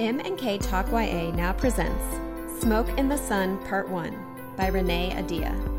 M and K Talk YA now presents Smoke in the Sun Part 1 by Renee Ahdieh.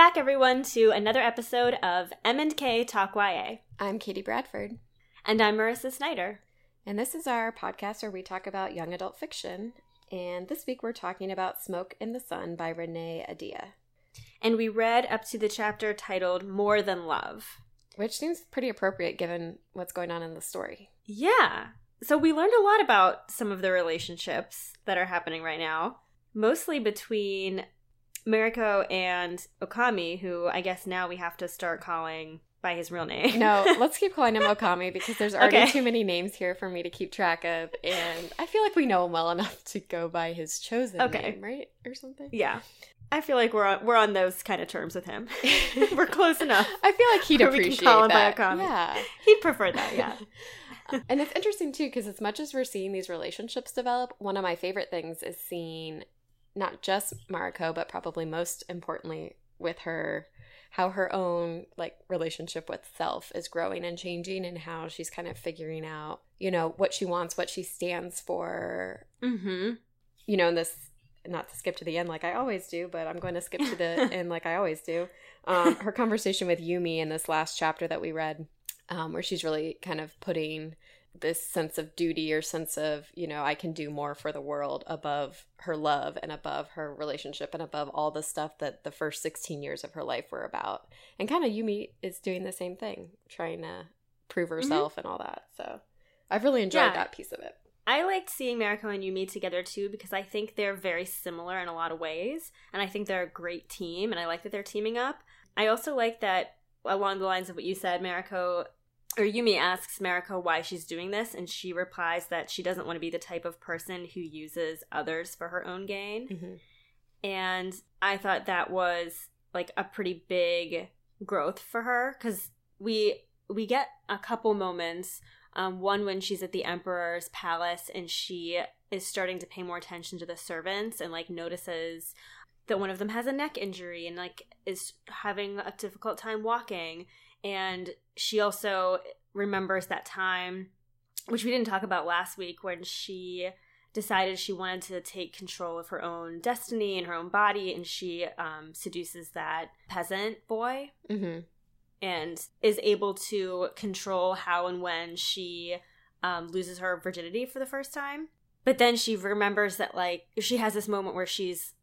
Back, everyone, to another episode of M&K Talk YA. I'm Katie Bradford, And I'm Marissa Snyder. and this is our podcast where we talk about young adult fiction. And this week we're talking about Smoke in the Sun by Renee Ahdieh, And we read up to the chapter titled More Than Love. which seems pretty appropriate given what's going on in the story. Yeah. So we learned a lot about some of the relationships that are happening right now, mostly between Mariko and Okami, who I guess now we have to start calling by his real name. No, let's keep calling him Okami because there's already Okay. too many names here for me to keep track of, and I feel like we know him well enough to go by his chosen Okay. name, right, or something. yeah. I feel like we're on, we're on those kind of terms with him. we're close enough. I feel like he'd Or we can appreciate call him by that. Yeah, He'd prefer that, yeah. and it's interesting too because as much as we're seeing these relationships develop, one of my favorite things is seeing not just Mariko, but probably most importantly with her how her own like relationship with self is growing and changing and how she's kind of figuring out you know what she wants what she stands for mm-hmm. you know, in this not to skip to the end like I always do, but I'm going to skip to the end like I always do. Um, her conversation with Yumi in this last chapter that we read, um, where she's really kind of putting this sense of duty or sense of you know I can do more for the world above her love and above her relationship and above all the stuff that the first 16 years of her life were about. And kind of Yumi is doing the same thing, trying to prove mm-hmm. herself and all that. So I've really enjoyed Yeah. that piece of it. I liked seeing Mariko and Yumi together too because I think they're very similar in a lot of ways, and I think they're a great team, and I like that they're teaming up. I also like that along the lines of what you said, Mariko or Yumi asks Mariko why she's doing this, and she replies that she doesn't want to be the type of person who uses others for her own gain. Mm-hmm. and I thought that was like a pretty big growth for her because we we get a couple moments. Um, one when she's at the emperor's palace and she is starting to pay more attention to the servants and like notices that one of them has a neck injury and like is having a difficult time walking and she also remembers that time which we didn't talk about last week when she decided she wanted to take control of her own destiny and her own body and she um, seduces that peasant boy Mm-hmm. and is able to control how and when she um, loses her virginity for the first time but then she remembers that like she has this moment where she's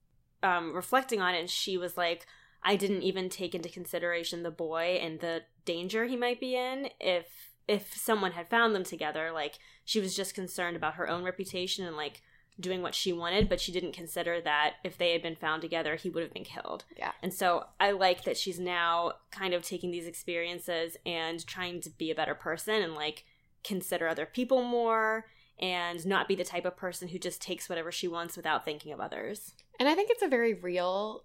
um, reflecting on it and she was like i didn't even take into consideration the boy and the danger he might be in if if someone had found them together like she was just concerned about her own reputation and like doing what she wanted but she didn't consider that if they had been found together he would have been killed Yeah. and so I like that she's now kind of taking these experiences and trying to be a better person and like consider other people more and not be the type of person who just takes whatever she wants without thinking of others. And I think it's a very real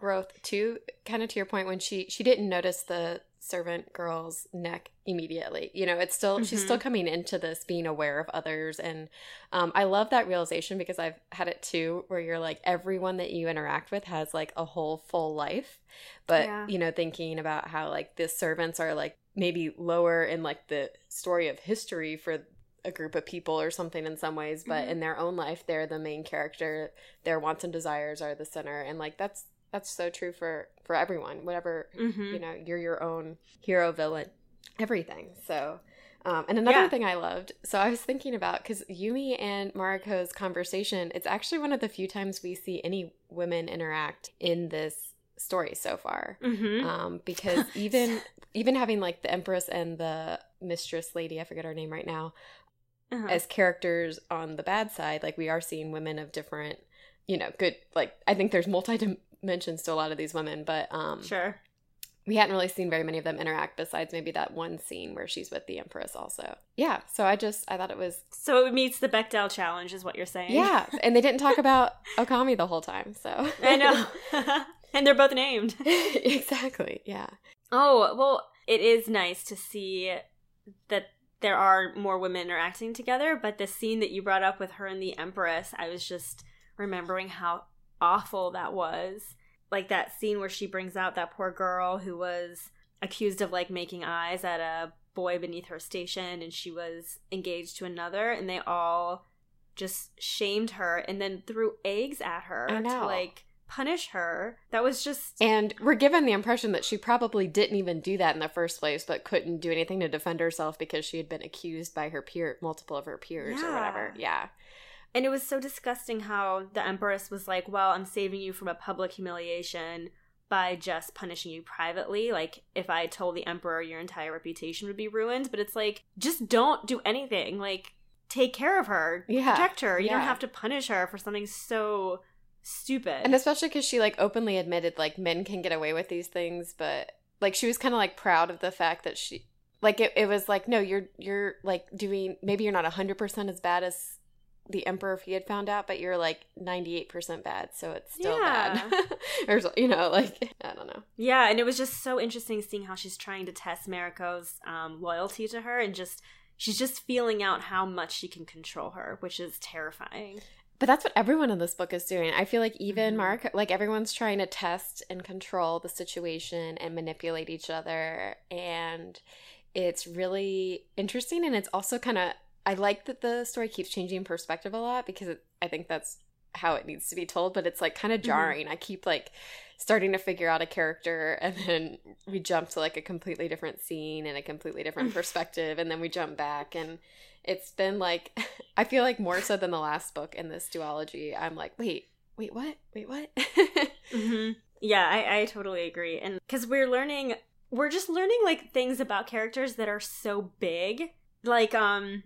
growth too, kind of to your point when she she didn't notice the servant girl's neck immediately. You know, it's still she's Mhm. still coming into this being aware of others and um I love that realization because I've had it too where you're like everyone that you interact with has like a whole full life. But Yeah. you know, thinking about how like the servants are like maybe lower in like the story of history for a group of people or something in some ways, but Mhm. in their own life they're the main character their wants and desires are the center and like that's that's so true for for everyone whatever Mm-hmm. you know you're your own hero villain everything so um, and another Yeah. thing I loved, so I was thinking about because Yumi and Mariko's conversation, it's actually one of the few times we see any women interact in this story so far. Mm-hmm. Um, because even even having like the Empress and the Mistress Lady, I forget her name right now, Uh-huh. as characters on the bad side, like we are seeing women of different, you know, good. Like I think there's multi dimensions to a lot of these women, but um, sure. we hadn't really seen very many of them interact besides maybe that one scene where she's with the Empress also. Yeah, so I just I thought it was So it meets the Bechdel challenge is what you're saying. Yeah, and they didn't talk about Okami the whole time, so I know. and they're both named. exactly. Yeah. Oh, well, it is nice to see that there are more women interacting together, but the scene that you brought up with her and the Empress, I was just remembering how awful that was. Like that scene where she brings out that poor girl who was accused of like making eyes at a boy beneath her station and she was engaged to another and they all just shamed her and then threw eggs at her to like punish her. That was just And we're given the impression that she probably didn't even do that in the first place, but couldn't do anything to defend herself because she had been accused by her peer multiple of her peers Yeah. or whatever. Yeah. And it was so disgusting how the Empress was like, Well, I'm saving you from a public humiliation by just punishing you privately. Like, if I told the Emperor, your entire reputation would be ruined. But it's like, just don't do anything. Like, take care of her, Yeah. protect her. You don't have to punish her for something so stupid. And especially because she like openly admitted like men can get away with these things, but like she was kind of like proud of the fact that she like it, it was like no you're you're like doing maybe you're not 100% as bad as the emperor if he had found out but you're like 98% bad so it's still Yeah. bad or you know like i don't know Yeah, and it was just so interesting seeing how she's trying to test Mariko's um, loyalty to her and just she's just feeling out how much she can control her, which is terrifying. but that's what everyone in this book is doing i feel like even Mhm. mark like everyone's trying to test and control the situation and manipulate each other and it's really interesting and it's also kind of i like that the story keeps changing perspective a lot because it, i think that's how it needs to be told but it's like kind of Mhm. jarring i keep like starting to figure out a character and then we jump to like a completely different scene and a completely different perspective and then we jump back and it's been like i feel like more so than the last book in this duology i'm like wait wait what wait what hmm Yeah, I, I totally agree. And because we're learning, we're just learning like things about characters that are so big. Like, um,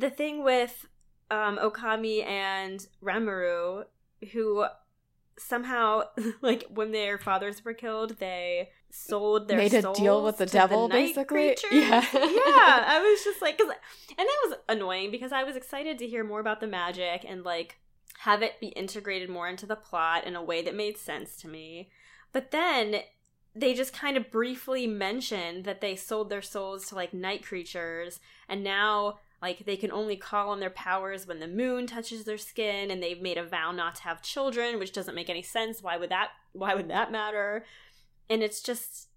the thing with um, Okami and Ranmaru, who somehow, like, when their fathers were killed, they sold their Made a deal souls with the devil, night basically? creatures. Yeah. yeah. I was just like, 'cause- and that was annoying because I was excited to hear more about the magic and like have it be integrated more into the plot in a way that made sense to me. But then they just kind of briefly mentioned that they sold their souls to like night creatures and now like they can only call on their powers when the moon touches their skin and they've made a vow not to have children which doesn't make any sense. Why would that why would that matter? And it's just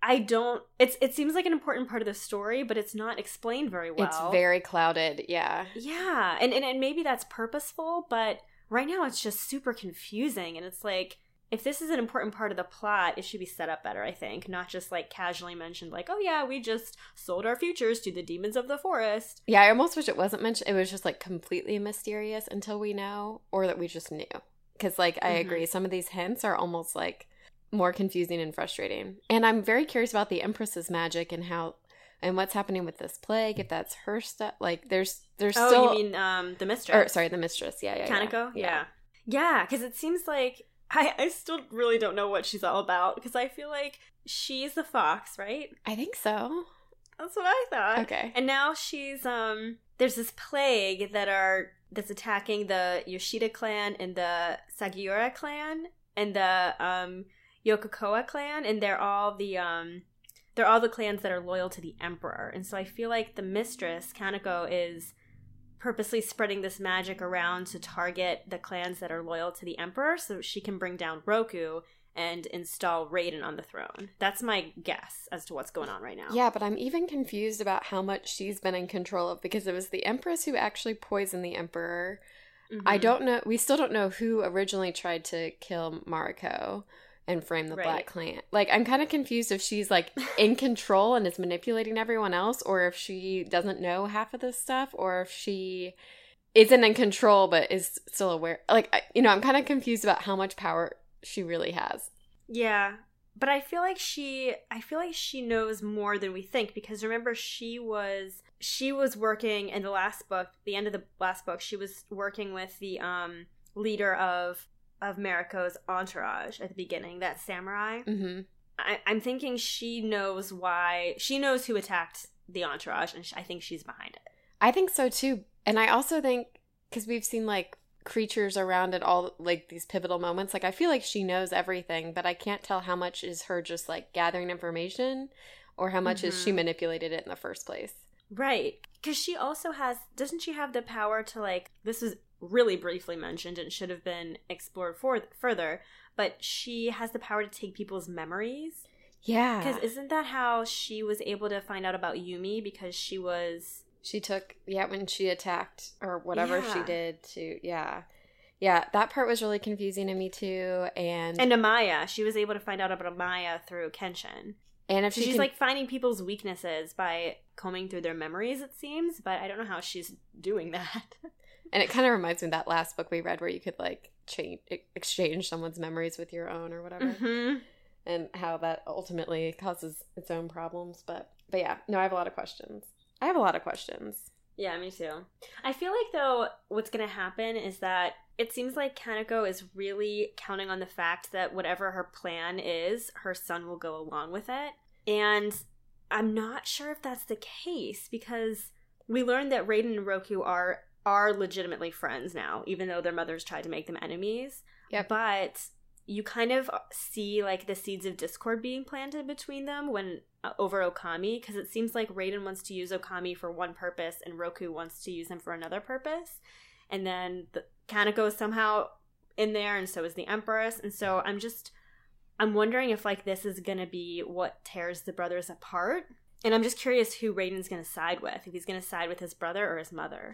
i don't it's it seems like an important part of the story but it's not explained very well. it's very clouded yeah. Yeah, and, and and maybe that's purposeful, but right now it's just super confusing, and it's like if this is an important part of the plot, it should be set up better. I think, not just like casually mentioned, like oh yeah, we just sold our futures to the demons of the forest. Yeah, I almost wish it wasn't mentioned. It was just like completely mysterious until we know, or that we just knew. Because, like, I Mhm. agree, some of these hints are almost like more confusing and frustrating. And I'm very curious about the Empress's magic and how and what's happening with this plague. If that's her stuff, like, there's there's Oh, still. you mean um the mistress? or sorry, the mistress. Yeah, yeah, yeah. Kaneko? Yeah, yeah, because it seems like I I still really don't know what she's all about because I feel like she's the fox, right? I think so. That's what I thought. Okay. And now she's um there's this plague that are that's attacking the Yoshida clan and the Sagiura clan and the um Yokokoa clan and they're all the um they're all the clans that are loyal to the emperor. And so I feel like the mistress Kaneko is purposely spreading this magic around to target the clans that are loyal to the emperor so she can bring down Roku and install Raiden on the throne. That's my guess as to what's going on right now. Yeah, but I'm even confused about how much she's been in control of because it was the Empress who actually poisoned the Emperor. I Mhm. don't know. We still don't know who originally tried to kill Mariko and frame the Right. Black Clan. Like, I'm kind of confused if she's like in control and is manipulating everyone else, or if she doesn't know half of this stuff, or if she isn't in control but is still aware. Like, I, you know, I'm kind of confused about how much power she really has. Yeah. But I feel like she I feel like she knows more than we think because remember she was she was working in the last book, the end of the last book, she was working with the um leader of of Mariko's entourage at the beginning, that samurai. hmm I, I'm thinking she knows why. She knows who attacked the entourage, and sh- I think she's behind it. I think so too. And I also think because we've seen like creatures around at all like these pivotal moments, like I feel like she knows everything, but I can't tell how much is her just like gathering information or how much is she Mhm. manipulated it in the first place. Right. Because she also has, doesn't she have the power to, like, this is really briefly mentioned and should have been explored for, further, but she has the power to take people's memories. Yeah. Because isn't that how she was able to find out about Yumi? Because she was. She took yeah when she attacked or whatever she did to yeah. Yeah, that part was really confusing to me too and And Amaya. She was able to find out about Amaya through Kenshin. and if So she she's can- like finding people's weaknesses by combing through their memories, it seems, but I don't know how she's doing that. and it kind of reminds me of that last book we read where you could like change exchange someone's memories with your own or whatever hmm and how that ultimately causes its own problems but but yeah, no, I have a lot of questions. I have a lot of questions. Yeah, me too. I feel like though what's going to happen is that it seems like Kaneko is really counting on the fact that whatever her plan is, her son will go along with it. And I'm not sure if that's the case because we learned that Raiden and Roku are are legitimately friends now, even though their mothers tried to make them enemies. Yeah. But you kind of see like the seeds of discord being planted between them when uh, over Okami because it seems like Raiden wants to use Okami for one purpose and Roku wants to use him for another purpose, and then the Kaneko is somehow in there, and so is the Empress, and so I'm just I'm wondering if like this is gonna be what tears the brothers apart, and I'm just curious who Raiden's gonna side with, if he's gonna side with his brother or his mother.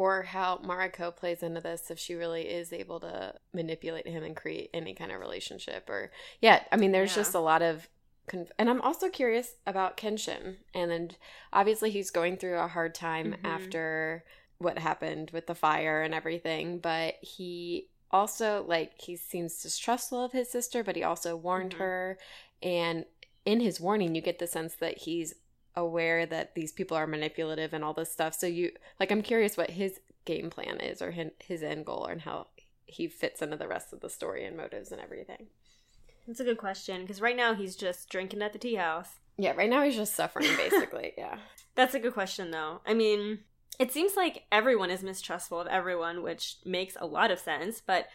Or how Mariko plays into this if she really is able to manipulate him and create any kind of relationship or yeah, I mean there's Yeah. just a lot of conf- and I'm also curious about Kenshin and then obviously he's going through a hard time Mhm. after what happened with the fire and everything, but he also like he seems distrustful of his sister, but he also warned Mhm. her and in his warning you get the sense that he's aware that these people are manipulative and all this stuff. So you like I'm curious what his game plan is or his, his end goal and how he fits into the rest of the story and motives and everything. That's a good question because right now he's just drinking at the tea house. Yeah, right now he's just suffering basically. yeah. That's a good question, though. I mean, it seems like everyone is mistrustful of everyone, which makes a lot of sense. But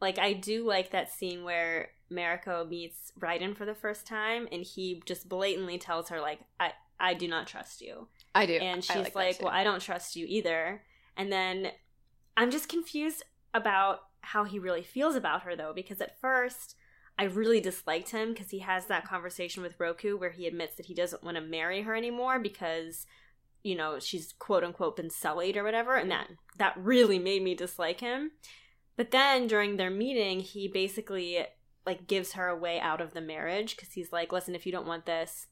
like, I do like that scene where Mariko meets Raiden for the first time, and he just blatantly tells her, like, "I, I do not trust you," I do. and she's like, too. "Well, I don't trust you either." And then I'm just confused about how he really feels about her, though, because at first. I really disliked him because he has that conversation with Roku where he admits that he doesn't want to marry her anymore because you know she's quote unquote been sullied or whatever and that that really made me dislike him but then during their meeting he basically like gives her a way out of the marriage because he's like listen if you don't want this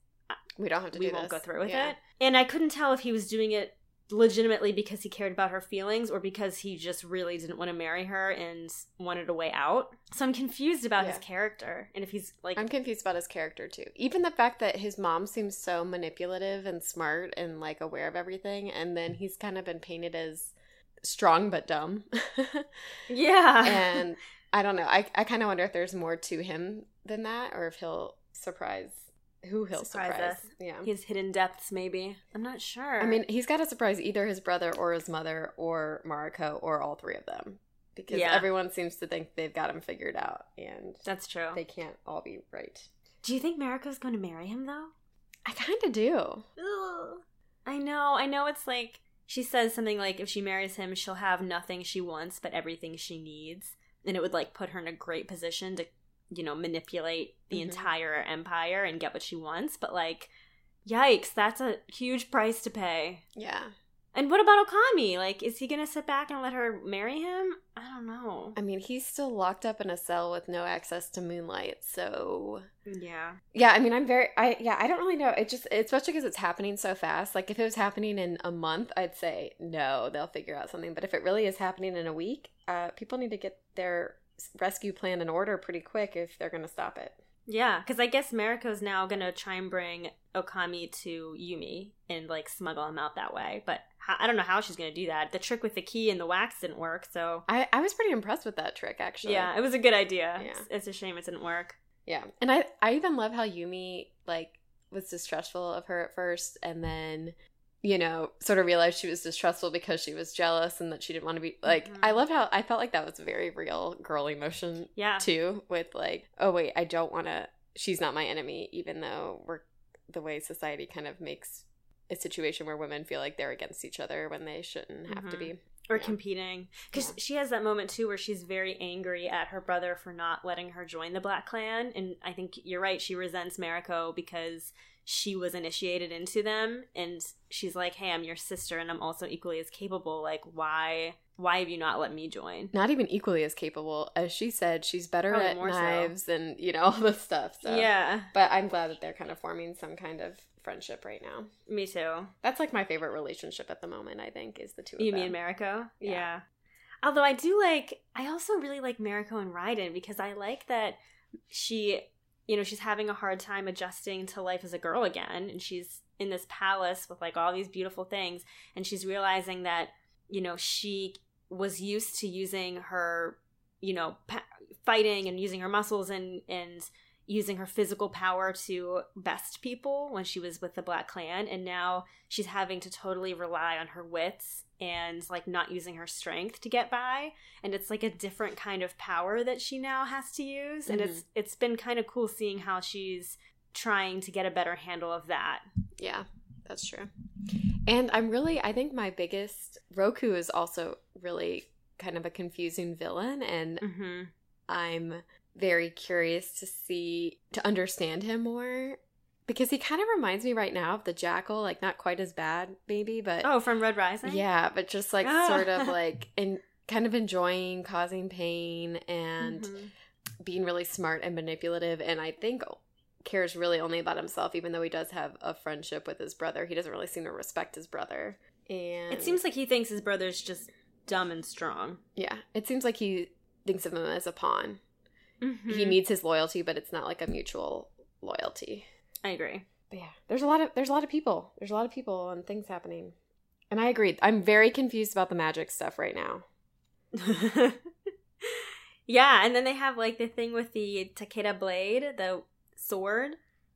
we don't have to we do won't this. go through with Yeah. it and i couldn't tell if he was doing it legitimately because he cared about her feelings or because he just really didn't want to marry her and wanted a way out so i'm confused about his character and if he's like I'm confused about his character too. Even the fact that his mom seems so manipulative and smart and like aware of everything, and then he's kind of been painted as strong but dumb. yeah and I don't know. I I kind of wonder if there's more to him than that, or if he'll surprise who he'll Surprise surprise. us. Yeah. his hidden depths maybe i'm not sure I mean, he's got to surprise either his brother or his mother or Mariko or all three of them because Yeah. everyone seems to think they've got him figured out, and that's true they can't all be right. Do you think Mariko's going to marry him though? I kind of do. I know. I know it's like she says something like if she marries him, she'll have nothing she wants but everything she needs, and it would like put her in a great position to, you know, manipulate the Mhm. entire empire and get what she wants, but like yikes, that's a huge price to pay. Yeah. And what about Okami? Like is he going to sit back and let her marry him? I don't know. I mean, he's still locked up in a cell with no access to moonlight, so Yeah. yeah. I mean, I'm very, I yeah, I don't really know. It just, especially because it's happening so fast. Like, if it was happening in a month, I'd say no, they'll figure out something. But if it really is happening in a week, uh, people need to get their rescue plan in order pretty quick if they're going to stop it. Yeah, because I guess Mariko's now gonna try and bring Okami to Yumi and like smuggle him out that way. But I don't know how she's gonna do that. The trick with the key and the wax didn't work, so I, I was pretty impressed with that trick, actually. yeah, it was a good idea. Yeah. It's, it's a shame it didn't work. Yeah. And I I even love how Yumi like was distrustful of her at first and then you know, sort of realized she was distrustful because she was jealous and that she didn't want to be like Mhm. I love how I felt like that was a very real girl emotion Yeah. too with like, oh wait, I don't want to she's not my enemy even though we're the way society kind of makes a situation where women feel like they're against each other when they shouldn't have to Mhm. be. or Yeah. competing because Yeah. she has that moment too where she's very angry at her brother for not letting her join the black clan and i think you're right she resents mariko because she was initiated into them and she's like hey i'm your sister and i'm also equally as capable like why why have you not let me join Not even equally as capable as she said. She's better Probably at more so. knives and you know all this stuff. So. yeah But I'm glad that they're kind of forming some kind of friendship right now. me too That's like my favorite relationship at the moment. I think is the two. Of you them. mean mariko Yeah. yeah. although i do like i also really like mariko and raiden because i like that she you know she's having a hard time adjusting to life as a girl again and she's in this palace with like all these beautiful things and she's realizing that you know she was used to using her you know pa- fighting and using her muscles and and using her physical power to best people when she was with the black clan and now she's having to totally rely on her wits and like not using her strength to get by and it's like a different kind of power that she now has to use and it's it's been kind of cool seeing how she's trying to get a better handle of that Yeah, that's true. And I'm really, I think my biggest Roku is also really kind of a confusing villain, and mm-hmm. I'm very curious to see to understand him more because he kind of reminds me right now of the Jackal, like not quite as bad, maybe, but oh from red rising yeah, but just like Ah. sort of like in kind of enjoying causing pain and Mhm. being really smart and manipulative and i think cares really only about himself even though he does have a friendship with his brother he doesn't really seem to respect his brother and it seems like he thinks his brother's just dumb and strong yeah it seems like he thinks of him as a pawn he Mhm. needs his loyalty but it's not like a mutual loyalty i agree. But yeah there's a lot of there's a lot of people. There's a lot of people and things happening. And i agree. I'm very confused about the magic stuff right now. Yeah, and then they have like the thing with the Takeda blade, the sword,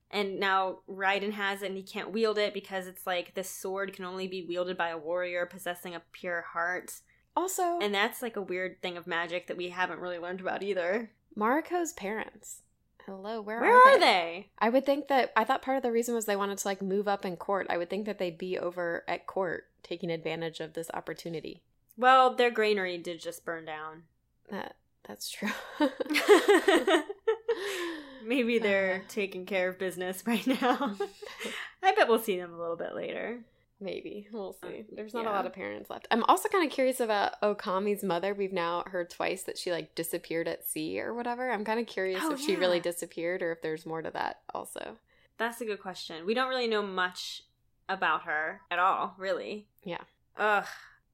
and now Raiden has it and he can't wield it because it's like this sword can only be wielded by a warrior possessing a pure heart. also And that's like a weird thing of magic that we haven't really learned about either. mariko's parents hello where, Where are they? I would think that I thought part of the reason was they wanted to like move up in court. I would think that they'd be over at court taking advantage of this opportunity. Well, their granary did just burn down. That that's true. Maybe they're Uh. taking care of business right now. I bet we'll see them a little bit later. Maybe we'll uh, see. There's not a lot of parents left. I'm also kind of curious about Okami's mother. We've now heard twice that she like disappeared at sea or whatever. I'm kind of curious Oh, if she really disappeared or if there's more to that also. That's a good question. We don't really know much about her at all, really. Yeah. Ugh.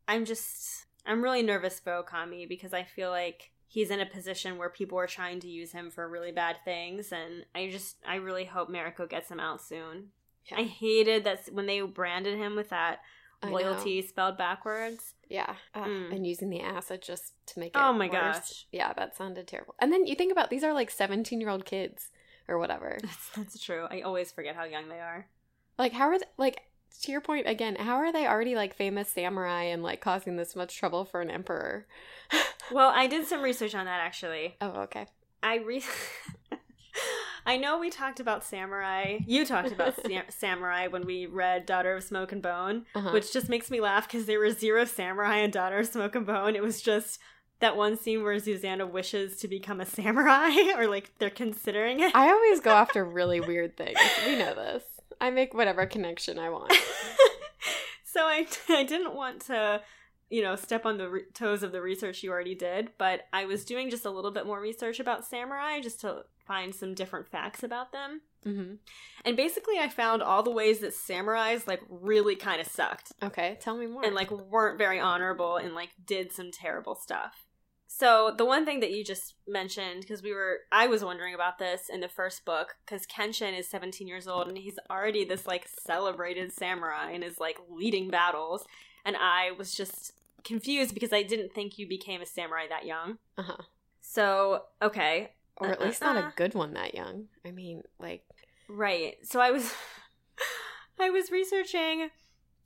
I'm just I'm really nervous for Okami because I feel like he's in a position where people are trying to use him for really bad things and I just I really hope Mariko gets him out soon. I hated that when they branded him with that loyalty spelled backwards. Yeah, uh, Mm. and using the acid just to make it. Oh my worse. gosh. Yeah, that sounded terrible. And then you think about these are like 17 year old kids or whatever. That's, that's true. I always forget how young they are. Like, how are they, like to your point again? How are they already like famous samurai and like causing this much trouble for an emperor? Well, I did some research on that actually. oh, okay. I re- I know we talked about samurai. You talked about sam- samurai when we read Daughter of Smoke and Bone, Uh-huh. which just makes me laugh because there were zero samurai in Daughter of Smoke and Bone. It was just that one scene where Zuzana wishes to become a samurai, or like they're considering it. I always go after really weird things. We know this. I make whatever connection I want. so I, I didn't want to you know step on the re- toes of the research you already did but i was doing just a little bit more research about samurai just to find some different facts about them. Hmm and basically i found all the ways that samurais like really kind of sucked. Okay, tell me more. and like weren't very honorable and like did some terrible stuff. So the one thing that you just mentioned because we were i was wondering about this in the first book because kenshin is 17 years old and he's already this like celebrated samurai and is like leading battles. And i was just confused because i didn't think you became a samurai that young uh-huh. so okay or at least not a good one that young. I mean, like right. So I was I was researching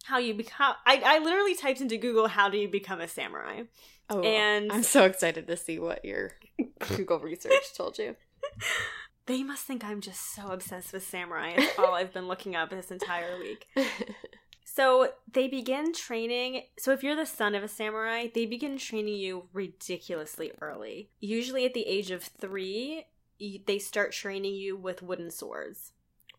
how you become I, I literally typed into Google how do you become a samurai. oh, And- I'm so excited to see what your Google research told you. They must think I'm just so obsessed with samurai. It's all I've been looking up this entire week. So they begin training. So if you're the son of a samurai, they begin training you ridiculously early. Usually at the age of three, they start training you with wooden swords.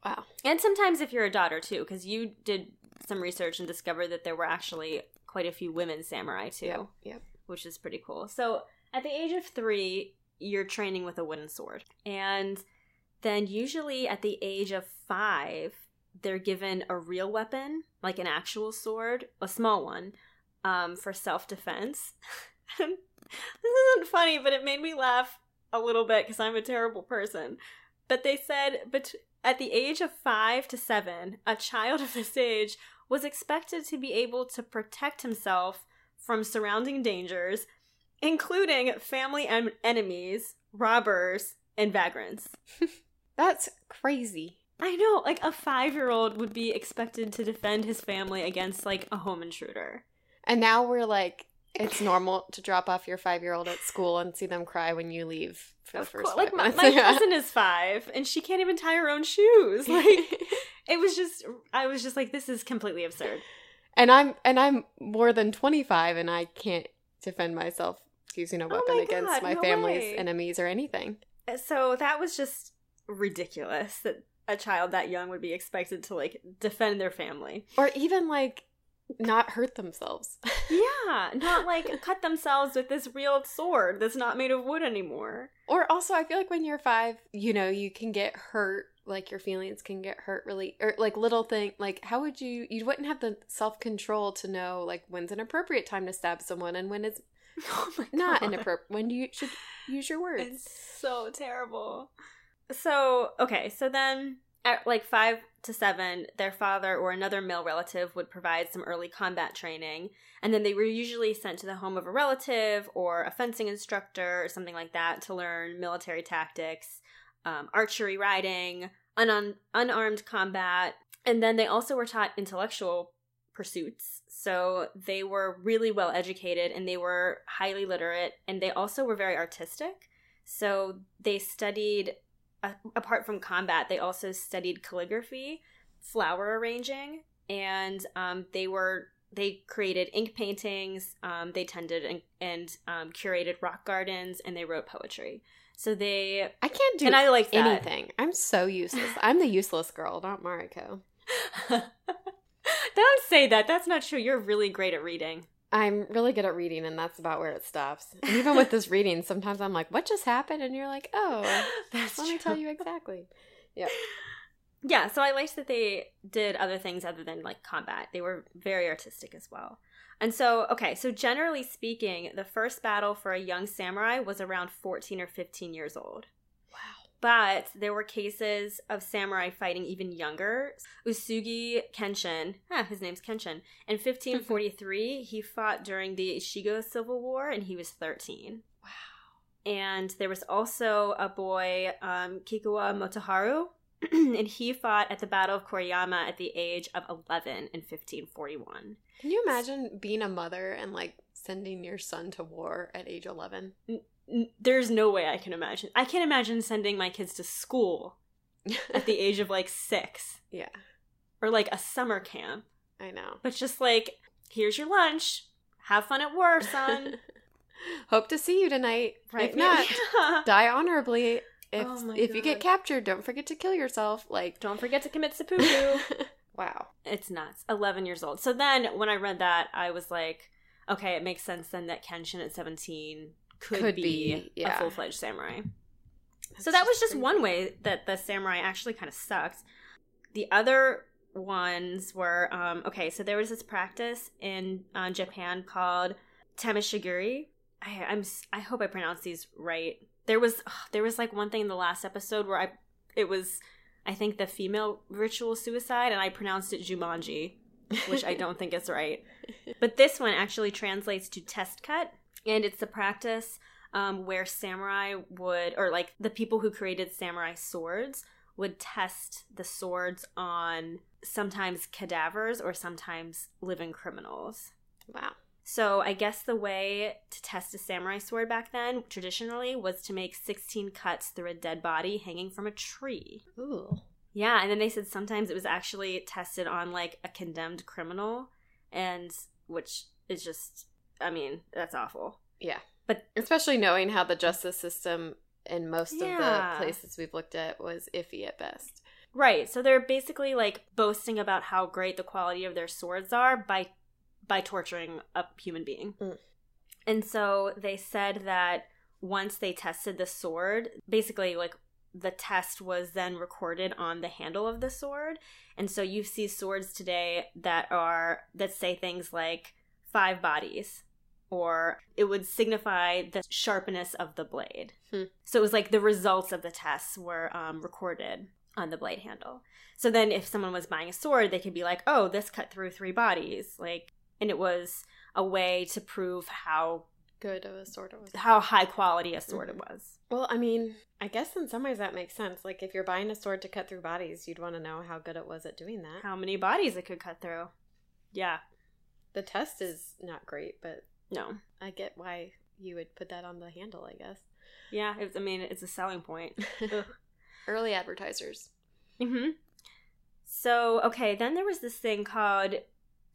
wow. And sometimes if you're a daughter too, because you did some research and discovered that there were actually quite a few women samurai too, Yep. Yep. which is pretty cool. So at the age of three, you're training with a wooden sword. And then usually at the age of five, they're given a real weapon, like an actual sword, a small one, um, for self defense. this isn't funny, but it made me laugh a little bit because I'm a terrible person. But they said, but at the age of five to seven, a child of this age was expected to be able to protect himself from surrounding dangers, including family en- enemies, robbers, and vagrants. That's crazy. I know, like a five year old would be expected to defend his family against like a home intruder. And now we're like, it's normal to drop off your five year old at school and see them cry when you leave for the first course, like my, my cousin is five and she can't even tie her own shoes. Like it was just, I was just like, this is completely absurd. and I'm and I'm more than twenty five, and I can't defend myself using a Oh weapon my against God, my no family's way. enemies or anything. Uh, so that was just ridiculous that a child that young would be expected to like defend their family. Or even like not hurt themselves. Yeah, not like cut themselves with this real sword that's not made of wood anymore. Or also, I feel like when you're five, you know, you can get hurt. Like your feelings can get hurt really, or like little thing. Like how would you? You wouldn't have the self control to know like when's an appropriate time to stab someone and when it's Oh not inappropriate. When do you should use your words. It's so terrible. So, okay, so then at like five to seven, their father or another male relative would provide some early combat training. And then they were usually sent to the home of a relative or a fencing instructor or something like that to learn military tactics, um, archery riding, unan- unarmed combat. And then they also were taught intellectual pursuits. So they were really well educated and they were highly literate and they also were very artistic. So they studied, a apart from combat, they also studied calligraphy, flower arranging, and um, they were they created ink paintings. Um, they tended and, and um, curated rock gardens, and they wrote poetry. So they I can't do and I like that. anything. I'm so useless. I'm the useless girl, not Mariko. Don't say that. That's not true. You're really great at reading. I'm really good at reading, and that's about where it stops. And even with this reading, sometimes I'm like, "What just happened?" And you're like, "Oh, That's let me tell you exactly." Yeah, yeah, so I liked that they did other things other than like combat. They were very artistic as well. And so, okay, so generally speaking, the first battle for a young samurai was around 14 or 15 years old. But there were cases of samurai fighting even younger. Uesugi Kenshin, ah, his name's Kenshin. In 1543, he fought during the Echigo Civil War and he was 13. Wow. And there was also a boy, um, Kikkawa Motoharu, and he fought at the Battle of Koriyama at the age of 11 in 1541. Can you imagine being a mother and like sending your son to war at age 11? N- There's no way I can imagine. I can't imagine sending my kids to school at the age of like six yeah, or like a summer camp. I know. But just like, here's your lunch. Have fun at war, son. Hope to see you tonight. right? If not, Yeah. die honorably. If Oh if you get captured, don't forget to kill yourself. Like, Don't forget to commit seppuku. wow. it's nuts. 11 years old. So then when I read that, I was like, okay, it makes sense then that Kenshin at 17 could, Could be, be, yeah. a full fledged samurai. so That's that was just crazy. one way that the samurai actually kind of sucked. The other ones were um, okay, so there was this practice in uh, Japan called tameshigiri. I, I'm I hope I pronounced these right. There was ugh, there was like one thing in the last episode where I it was I think the female ritual suicide and I pronounced it Jumanji, which I don't think is right. But this one actually translates to test cut, and it's the practice um, where samurai would, or like the people who created samurai swords would test the swords on sometimes cadavers or sometimes living criminals. Wow. So I guess the way to test a samurai sword back then, traditionally, was to make 16 cuts through a dead body hanging from a tree. Ooh. Yeah, and then they said sometimes it was actually tested on like a condemned criminal, and which is just, I mean, that's awful. Yeah. But Especially knowing how the justice system in most of the places we've looked at was iffy at best. right, so they're basically like boasting about how great the quality of their swords are by by torturing a human being. Mm. And so they said that once they tested the sword, basically like the test was then recorded on the handle of the sword. And so you see swords today that are that say things like five bodies or it would signify the sharpness of the blade. Hmm. So it was like the results of the tests were um, recorded on the blade handle. So then if someone was buying a sword, they could be like, "Oh, this cut through three bodies." Like and it was a way to prove how Good of a sword it was. how high quality a sword it was. Well, I mean, I guess in some ways that makes sense. Like if you're buying a sword to cut through bodies, you'd want to know how good it was at doing that. How many bodies it could cut through. Yeah. The test is not great, but No. I get why you would put that on the handle, I guess. Yeah, it's, I mean, it's a selling point. Early advertisers. hmm So, okay, then there was this thing called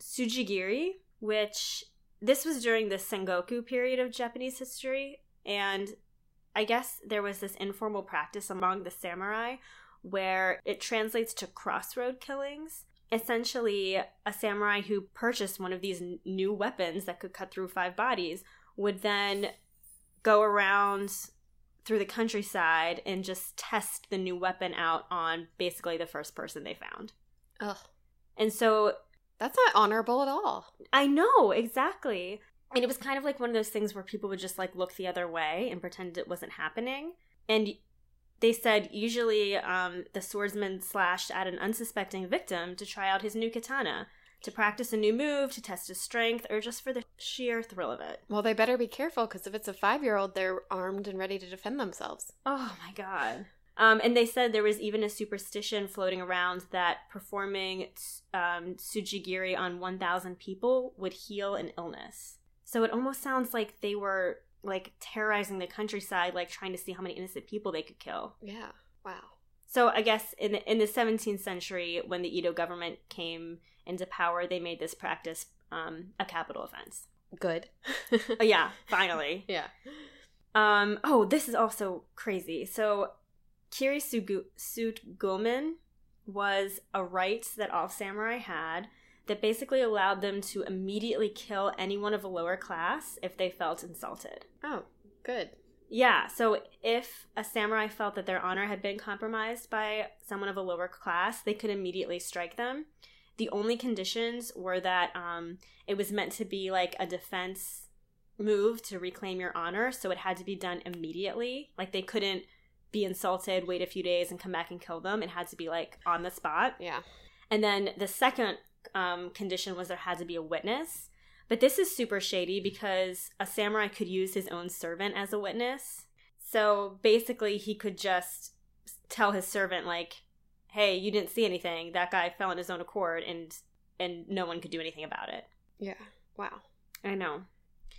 Tsujigiri, which this was during the Sengoku period of Japanese history, and I guess there was this informal practice among the samurai where it translates to crossroad killings. Essentially, a samurai who purchased one of these n- new weapons that could cut through five bodies would then go around through the countryside and just test the new weapon out on basically the first person they found. Ugh. And so That's not honorable at all. I know, exactly. And it was kind of like one of those things where people would just like look the other way and pretend it wasn't happening. And they said usually um, the swordsman slashed at an unsuspecting victim to try out his new katana, to practice a new move, to test his strength, or just for the sheer thrill of it. Well, they better be careful because if it's a five year old, they're armed and ready to defend themselves. Oh my god. Um, and they said there was even a superstition floating around that performing um, tsujigiri on 1,000 people would heal an illness. So it almost sounds like they were like terrorizing the countryside, like trying to see how many innocent people they could kill. Yeah. Wow. So I guess in the, in the 17th century, when the Edo government came into power, they made this practice um, a capital offense. Good. Oh, yeah, finally. yeah. Um, oh, this is also crazy. So, Kirisutsugomen was a right that all samurai had that basically allowed them to immediately kill anyone of a lower class if they felt insulted. Oh, good. Yeah, so if a samurai felt that their honor had been compromised by someone of a lower class, they could immediately strike them. The only conditions were that um, it was meant to be like a defense move to reclaim your honor, so it had to be done immediately. Like they couldn't be insulted, wait a few days, and come back and kill them. It had to be like on the spot. Yeah. And then the second um, condition was there had to be a witness. But this is super shady because a samurai could use his own servant as a witness. So basically, he could just tell his servant, like, "Hey, you didn't see anything. That guy fell on his own accord, and and no one could do anything about it." Yeah. Wow. I know.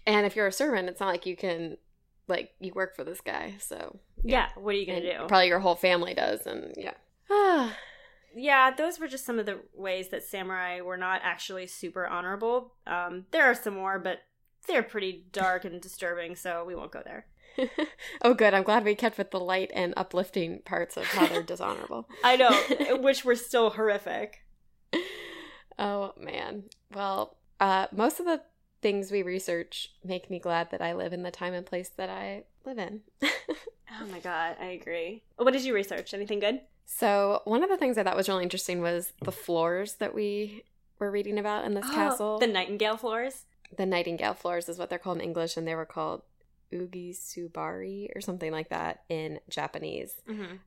And if you're a servant, it's not like you can, like, you work for this guy. So, Yeah. What are you gonna and do? Probably your whole family does. And yeah. Ah. yeah, those were just some of the ways that samurai were not actually super honorable. Um, there are some more, but they're pretty dark and disturbing, so we won't go there. oh, good. I'm glad we kept with the light and uplifting parts of how they're dishonorable. I know, which were still horrific. Oh, man. Well, uh, most of the things we research make me glad that I live in the time and place that I live in. Oh my god, I agree. What did you research? Anything good? So, one of the things I thought was really interesting was the floors that we were reading about in this castle. The nightingale floors. the nightingale floors is what they're called in English, and they were called uguisubari or something like that in Japanese. Mm-hmm.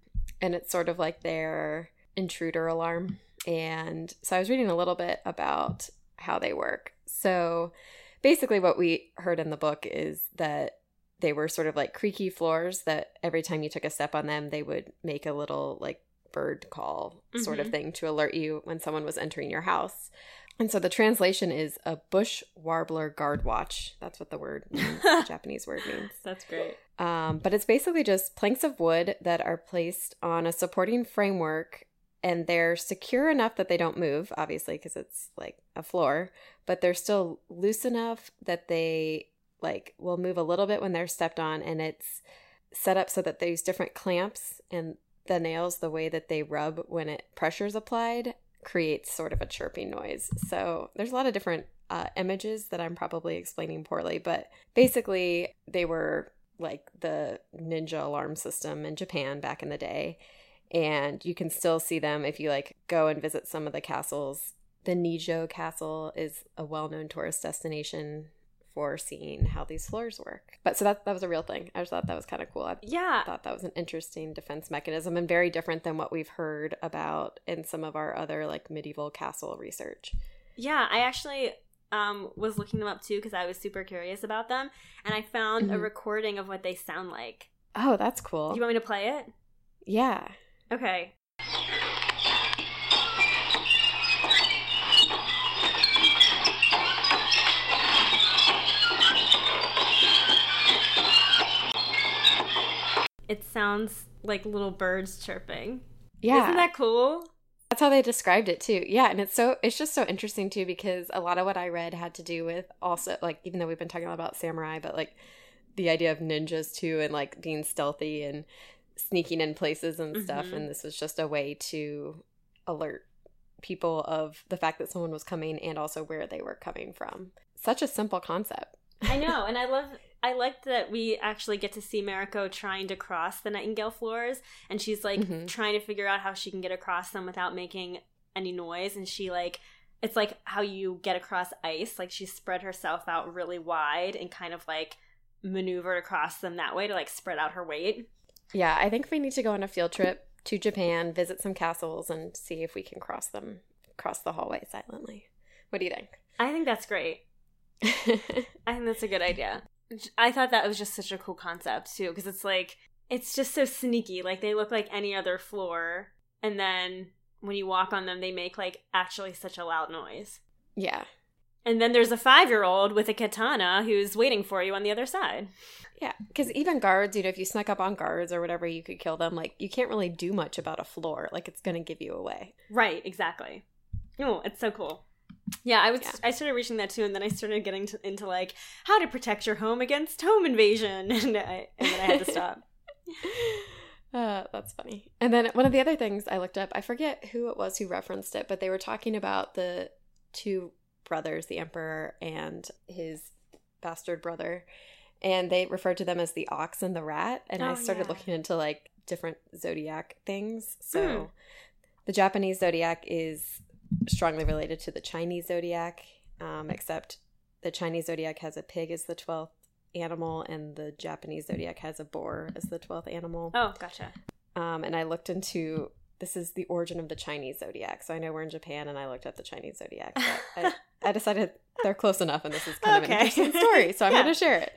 And it's sort of like their intruder alarm. And so I was reading a little bit about how they work. So basically, what we heard in the book is that they were sort of like creaky floors that every time you took a step on them, they would make a little like bird call sort of Mhm. thing to alert you when someone was entering your house. And so the translation is a bush warbler guard watch. That's what the word means, the Japanese word means. That's great. Um, but it's basically just planks of wood that are placed on a supporting framework and they're secure enough that they don't move, obviously, because it's like a floor, but they're still loose enough that they like will move a little bit when they're stepped on and it's set up so that there's different clamps and the nails the way that they rub when it pressure's applied creates sort of a chirping noise. So there's a lot of different uh, images that i'm probably explaining poorly but basically they were like the ninja alarm system in japan back in the day. And you can still see them if you like go and visit some of the castles. The nijo castle is a well-known tourist destination for seeing how these floors work but so that, that was a real thing i just thought that was kind of cool I, Yeah. thought that was an interesting defense mechanism and very different than what we've heard about in some of our other like medieval castle research. Yeah, I actually um, was looking them up too because I was super curious about them, and I found a Mhm. recording of what they sound like. Oh, that's cool. Do you want me to play it? yeah. Okay. It sounds like little birds chirping. Yeah. Isn't that cool? That's how they described it too. Yeah, and it's so it's just so interesting too because a lot of what I read had to do with also like even though we've been talking a lot about samurai, but like the idea of ninjas too and like being stealthy and sneaking in places and stuff Mhm. and this was just a way to alert people of the fact that someone was coming and also where they were coming from. Such a simple concept. I know, and I love. I liked that we actually get to see Mariko trying to cross the Nightingale floors, and she's like Mhm. trying to figure out how she can get across them without making any noise. And she like, it's like how you get across ice. Like she spread herself out really wide and kind of like maneuvered across them that way to like spread out her weight. Yeah, I think we need to go on a field trip to Japan, visit some castles and see if we can cross them cross the hallway silently. What do you think? I think that's great. I think that's a good idea. I thought that was just such a cool concept too, because it's like it's just so sneaky. Like they look like any other floor, and then when you walk on them, they make like actually such a loud noise. yeah. And then there's a five year old with a katana who's waiting for you on the other side. Yeah, because even guards, you know, if you snuck up on guards or whatever, you could kill them. Like, you can't really do much about a floor. Like, it's going to give you away. Right, exactly. Oh, it's so cool. Yeah, I was Yeah. I started reaching that too, and then I started getting to, into like how to protect your home against home invasion, and I, and then I had to stop. Uh, that's funny. And then one of the other things I looked up, I forget who it was who referenced it, but they were talking about the two brothers, the emperor and his bastard brother, and they referred to them as the ox and the rat. And I Oh, started yeah. looking into like different zodiac things. So Hmm. the Japanese zodiac is strongly related to the Chinese zodiac, um, except the Chinese zodiac has a pig as the 12th animal, and the Japanese zodiac has a boar as the 12th animal. Oh, gotcha. Um, and I looked into this is the origin of the Chinese zodiac. So I know we're in Japan, and I looked up the Chinese zodiac. But I, I decided they're close enough, and this is kind of an interesting story, so I'm Yeah. going to share it.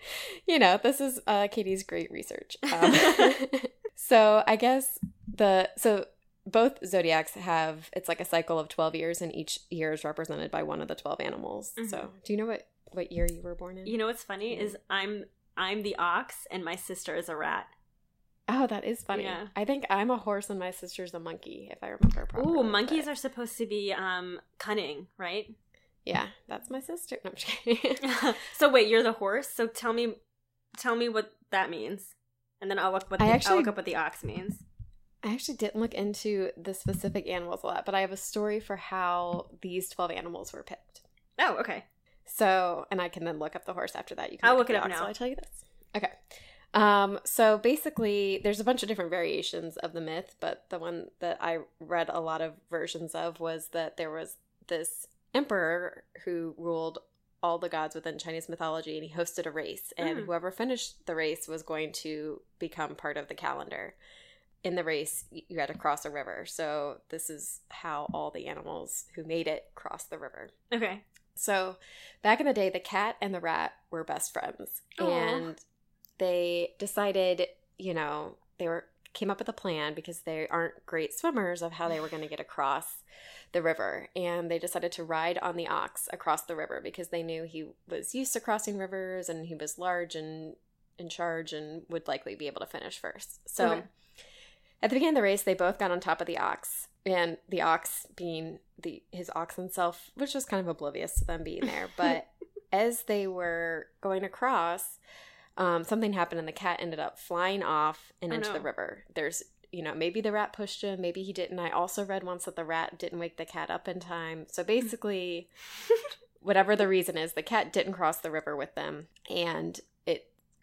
You know, this is uh, Katie's great research. Um, so I guess the so both zodiacs have it's like a cycle of 12 years, and each year is represented by one of the 12 animals. So Mhm. do you know what what year you were born in? You know what's funny Yeah. is I'm I'm the ox and my sister is a rat. oh, that is funny. Yeah. I think I'm a horse and my sister's a monkey, if I remember properly. Ooh, monkeys but- are supposed to be um cunning, right? Yeah, that's my sister. No, I'm just kidding. so wait, you're the horse. So tell me, tell me what that means, and then I'll look what I the, actually- I'll look up what the ox means. I actually didn't look into the specific animals a lot, but I have a story for how these 12 animals were picked. Oh, okay. So, and I can then look up the horse after that. You can I'll look, look it up now. I tell you this. Okay. Um, so basically, there's a bunch of different variations of the myth, but the one that I read a lot of versions of was that there was this emperor who ruled all the gods within Chinese mythology, and he hosted a race, and Mm. whoever finished the race was going to become part of the calendar. In the race, you had to cross a river, so this is how all the animals who made it crossed the river. Okay. So, back in the day, the cat and the rat were best friends. Aw. And they decided, you know, they were came up with a plan because they aren't great swimmers of how they were going to get across the river and they decided to ride on the ox across the river because they knew he was used to crossing rivers and he was large and in charge and would likely be able to finish first. So Okay. At the beginning of the race they both got on top of the ox and the ox being the his oxen self which was just kind of oblivious to them being there. But as they were going across um, something happened and the cat ended up flying off and Oh, into the river. There's you know maybe the rat pushed him maybe he didn't. I also read once that the rat didn't wake the cat up in time. So basically whatever the reason is the cat didn't cross the river with them. And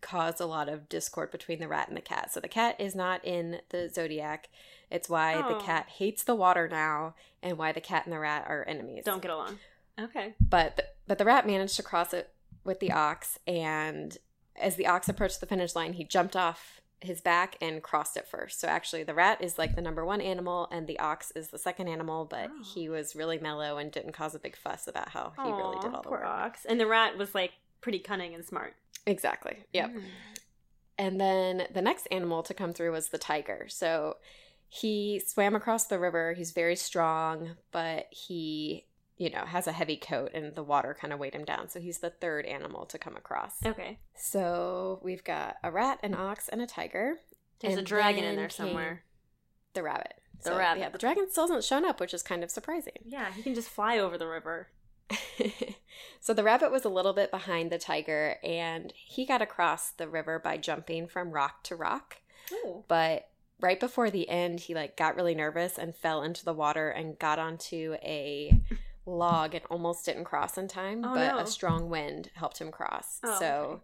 caused a lot of discord between the rat and the cat so the cat is not in the zodiac it's why the Oh. cat hates the water now and why the cat and the rat are enemies Don't get along. Okay. but the, but the rat managed to cross it with the ox and as the ox approached the finish line he jumped off his back and crossed it first so actually the rat is like the number one animal and the ox is the second animal but Oh. he was really mellow and didn't cause a big fuss about how he really did all the poor work ox. And the rat was like pretty cunning and smart. Exactly yep Mm. And then the next animal to come through was the tiger. So he swam across the river. He's very strong, but he, you know, has a heavy coat and the water kind of weighed him down. So he's the third animal to come across. Okay. So we've got a rat, an ox, and a tiger. There's a dragon in there somewhere. The rabbit. The So, rabbit. Yeah, the dragon still hasn't shown up, which is kind of surprising. Yeah, he can just fly over the river. so the rabbit was a little bit behind the tiger, and he got across the river by jumping from rock to rock. Oh. but right before the end he like got really nervous and fell into the water and got onto a log and almost didn't cross in time Oh, but no. a strong wind helped him cross Oh, so okay.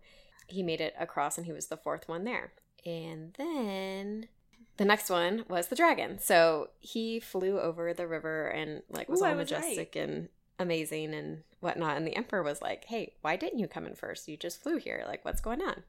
he made it across and he was the fourth one there and then the next one was the dragon so he flew over the river and like was Ooh, all was right. majestic and amazing and whatnot and the emperor was like hey why didn't you come in first you just flew here like what's going on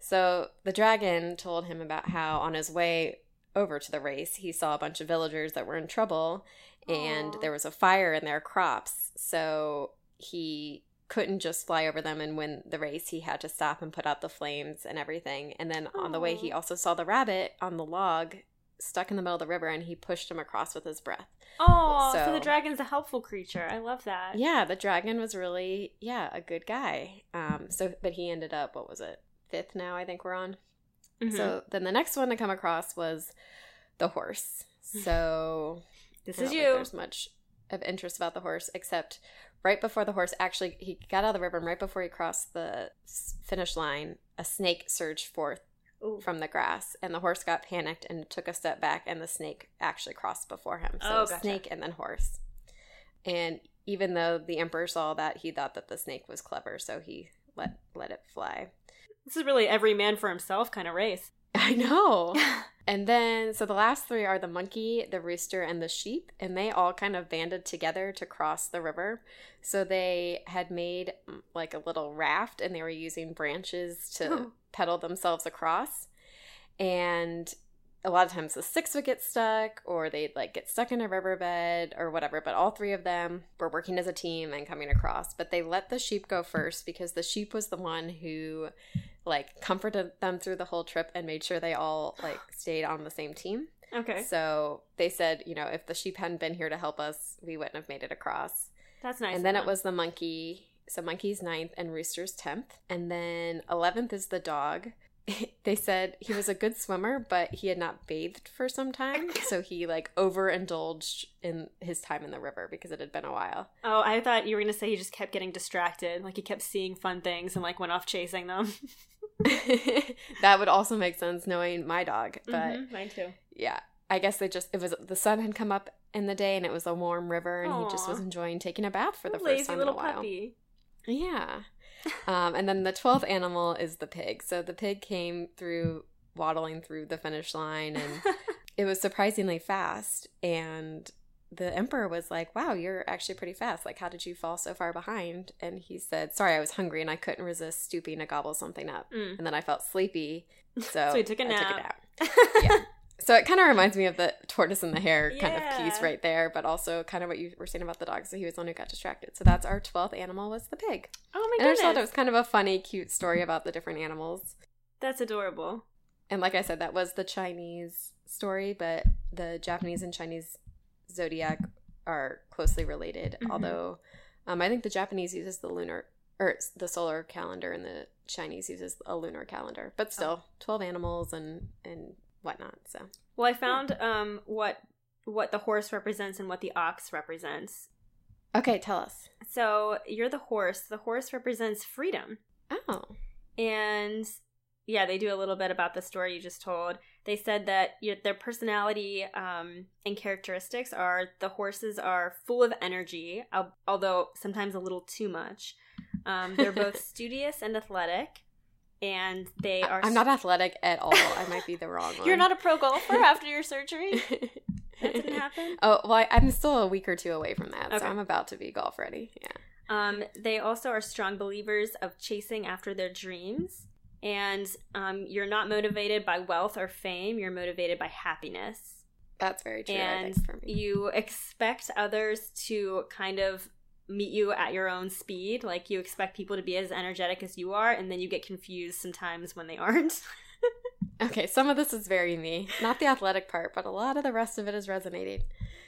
so the dragon told him about how on his way over to the race, he saw a bunch of villagers that were in trouble and Aw. there was a fire in their crops. So he couldn't just fly over them and win the race. He had to stop and put out the flames and everything. And then on the way, he also saw the rabbit on the log stuck in the middle of the river and he pushed him across with his breath. Oh, so, So- the dragon's a helpful creature. I love that. Yeah, the dragon was really, yeah, a good guy. Um, so, but he ended up, what was it? Fifth now, I think we're on. Mhm. So then the next one to come across was the horse. So this is you. There's much of interest about the horse, except right before the horse actually he got out of the river, and right before he crossed the finish line, a snake surged forth Ooh. from the grass, and the horse got panicked and took a step back, and the snake actually crossed before him. So Oh, gotcha. snake and then horse. And even though the emperor saw that, he thought that the snake was clever, so he let let it fly. This is really every man for himself kind of race. I know. And then, so the last three are the monkey, the rooster, and the sheep, and they all kind of banded together to cross the river. So they had made mm, like a little raft and they were using branches to Oh. pedal themselves across. And a lot of times the six would get stuck or they'd like get stuck in a riverbed or whatever, but all three of them were working as a team and coming across. But they let the sheep go first because the sheep was the one who like comforted them through the whole trip and made sure they all like stayed on the same team. Okay. So they said, you know, if the sheep hadn't been here to help us, we wouldn't have made it across. That's nice. and then it was the monkey. So monkey's ninth and rooster's tenth. And then eleventh is the dog. they said he was a good swimmer, but he had not bathed for some time, so he like overindulged in his time in the river because it had been a while. Oh, I thought you were going to say he just kept getting distracted. Like he kept seeing fun things and like went off chasing them. that would also make sense knowing my dog, but Mhm, mine too. yeah i guess they just it was the sun had come up in the day and it was a warm river and he just was enjoying taking a bath for the Lazy first time little in a while puppy. yeah um, and then the 12th animal is the pig. So the pig came through waddling through the finish line and it was surprisingly fast. And the emperor was like wow you're actually pretty fast. Like how did you fall so far behind? And he said sorry i was hungry and i couldn't resist stooping to gobble something up. Mm. and then i felt sleepy. So, So he took I took a nap. nap yeah. So it kind of reminds me of the tortoise and the hare kind of piece right there, but also kind of what you were saying about the dog. So he was the one who got distracted. So that's our twelfth animal was the pig. Oh my and I just goodness. thought it was kind of a funny, cute story about the different animals. That's adorable. And like I said, that was the Chinese story, but the Japanese and Chinese zodiac are closely related. Mhm. Although um, I think the Japanese uses the lunar or the solar calendar, and the Chinese uses a lunar calendar. But still, twelve animals and and whatnot. So Well, I found um what what the horse represents and what the ox represents. okay, tell us. So you're the horse. The horse represents freedom. Oh, And yeah, they do a little bit about the story you just told. They said that your, their personality um, and characteristics are the horses are full of energy, al- although sometimes a little too much. Um, they're both studious and athletic, and they are. I'm not athletic at all. I might be the wrong one. You're not a pro golfer after your surgery. That didn't happen. Oh well, I, I'm still a week or two away from that, Okay. so I'm about to be golf ready. Yeah. Um, they also are strong believers of chasing after their dreams. And um, you're not motivated by wealth or fame, you're motivated by happiness. That's very true. And think, for me. you expect others to kind of meet you at your own speed. Like you expect people to be as energetic as you are, and then you get confused sometimes when they aren't. Okay, some of this is very me. Not the athletic part, but a lot of the rest of it is resonating.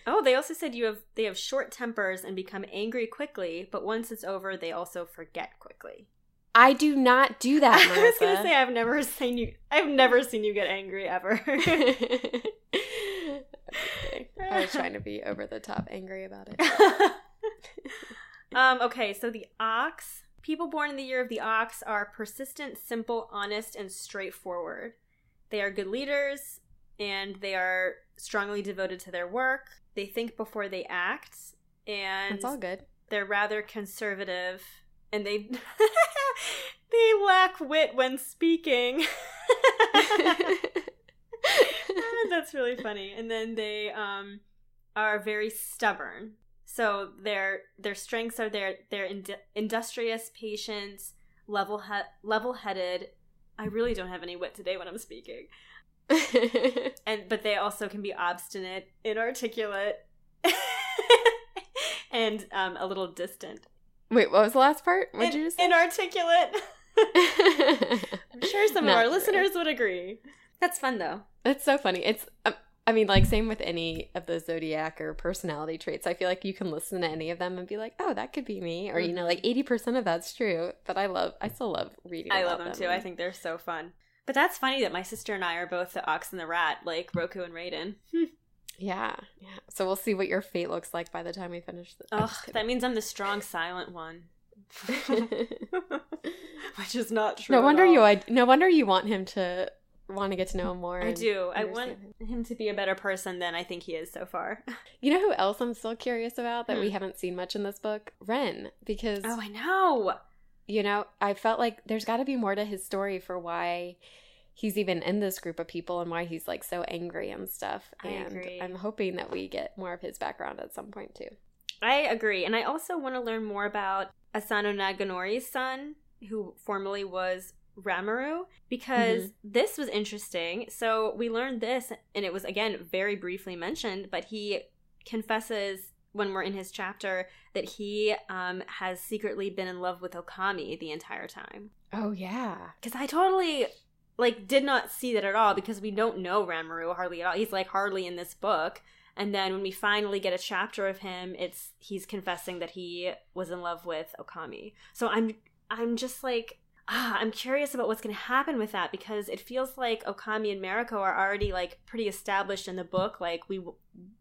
oh, they also said you have they have short tempers and become angry quickly, but once it's over, they also forget quickly. I do not do that, I was gonna say I've never seen you. I've never seen you get angry ever. Okay. I was trying to be over the top angry about it. Um, okay, so the ox. People born in the year of the ox are persistent, simple, honest, and straightforward. They are good leaders and they are strongly devoted to their work. They think before they act, and It's all good. they're rather conservative and they they lack wit when speaking. That's really funny. And then they um are very stubborn. So their their strengths are their they're ind- industrious, patient, level he- level-headed. I really don't have any wit today when I'm speaking. And but they also can be obstinate, inarticulate, and um, a little distant. Wait, what was the last part? What did you just say? Inarticulate. I'm sure some of our true. listeners would agree. That's fun though. It's so funny. It's, um, I mean, like, same with any of the zodiac or personality traits. I feel like you can listen to any of them and be like, oh, that could be me. Or, you know, mm-hmm. like 80% of that's true. But I love, I still love reading I love them too. I think they're so fun. But that's funny that my sister and I are both the ox and the rat, like Roku and Raiden. Yeah. Yeah. So we'll see what your fate looks like by the time we finish this. Ugh, that means I'm the strong, silent one. Which is not true. no wonder you, I, no wonder you want him to want to get to know him more. I do. I want understand him to be a better person than I think he is so far. You know who else I'm still curious about that we Hmm. haven't seen much in this book? Ren. Because Oh, I know. you know, I felt like there's got to be more to his story for why he's even in this group of people and why he's like so angry and stuff. I and agree. I'm hoping that we get more of his background at some point too. I agree. And I also want to learn more about Asano Naganori's son, who formerly was Ranmaru, because Mm-hmm. this was interesting. So we learned this, and it was, again, very briefly mentioned, but he confesses when we're in his chapter that he um, has secretly been in love with Okami the entire time. Oh yeah. Because I totally like did not see that at all because we don't know Ranmaru hardly at all. He's like hardly in this book. And then when we finally get a chapter of him, it's he's confessing that he was in love with Okami. So I'm I'm just like ah, I'm curious about what's going to happen with that because it feels like Okami and Mariko are already like pretty established in the book. Like we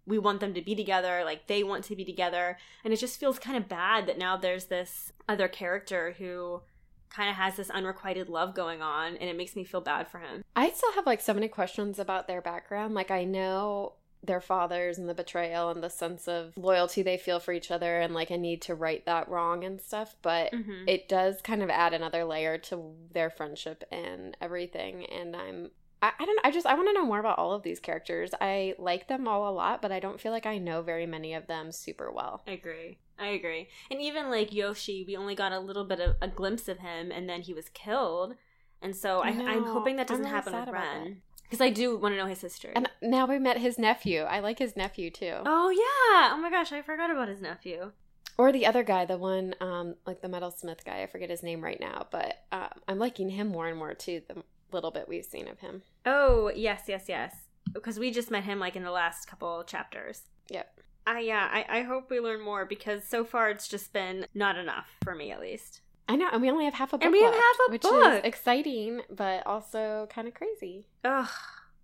we want them to be together, like they want to be together, and it just feels kind of bad that now there's this other character who kind of has this unrequited love going on, and it makes me feel bad for him. I still have like so many questions about their background. Like I know their fathers and the betrayal and the sense of loyalty they feel for each other and like a need to right that wrong and stuff, but Mm-hmm. it does kind of add another layer to their friendship and everything and i'm i, I don't i just i want to know more about all of these characters i like them all a lot but i don't feel like i know very many of them super well I agree. I agree. And even like Yoshi, we only got a little bit of a glimpse of him, and then he was killed. And so I, I'm hoping that doesn't really happen with Ren. Because I do want to know his history. and now we met his nephew i like his nephew too oh, yeah. Oh my gosh, I forgot about his nephew. or the other guy the one um like the metalsmith guy i forget his name right now but um, i'm liking him more and more too the little bit we've seen of him. Oh, yes, yes, yes. Because we just met him like in the last couple chapters. Yep. I yeah, I, I hope we learn more because so far it's just been not enough for me at least. I know, and we only have half a book. And we have left, half a which book. is exciting, but also kind of crazy. Ugh.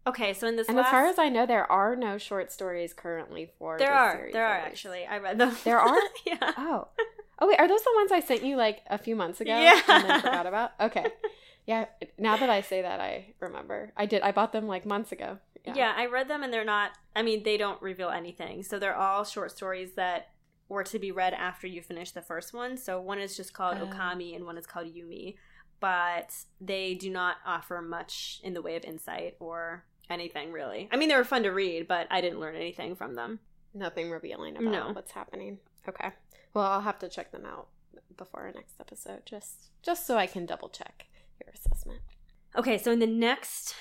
Okay, so in this And last, as far as I know, there are no short stories currently for there are series, there are actually I read them. There are? yeah. Oh, oh wait, are those the ones I sent you like a few months ago? Yeah. and then forgot about. Okay, yeah. Now that I say that, I remember. I did. I bought them like months ago. yeah. I read them and they're not. I mean, they don't reveal anything. So they're all short stories that were to be read after you finish the first one. So one is just called Oh. Okami and one is called Yumi, but they do not offer much in the way of insight or anything really. I mean, they were fun to read, but I didn't learn anything from them. Nothing revealing about No. what's happening. Okay. Well, I'll have to check them out before our next episode, just just so I can double check your assessment. Okay, so in the next,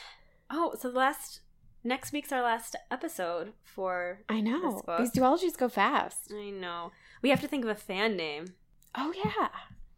oh, so the last next week's our last episode for. I know This book. these duologies go fast. I know we have to think of a fan name. Oh yeah.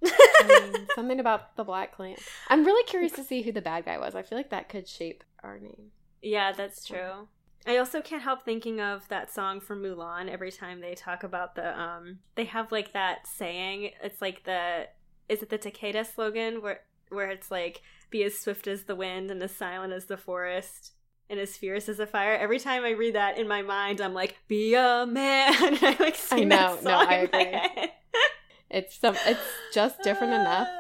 Something about the Black Clan. I'm really curious to see who the bad guy was. I feel like that could shape our name. Yeah, that's true. I also can't help thinking of that song from Mulan every time they talk about the um they have like that saying it's like the is it the Takeda slogan where where it's like be as swift as the wind and as silent as the forest and as fierce as a fire. Every time I read that in my mind I'm like be a man I like sing know, that no, song I in my agree. It's some. It's just different enough.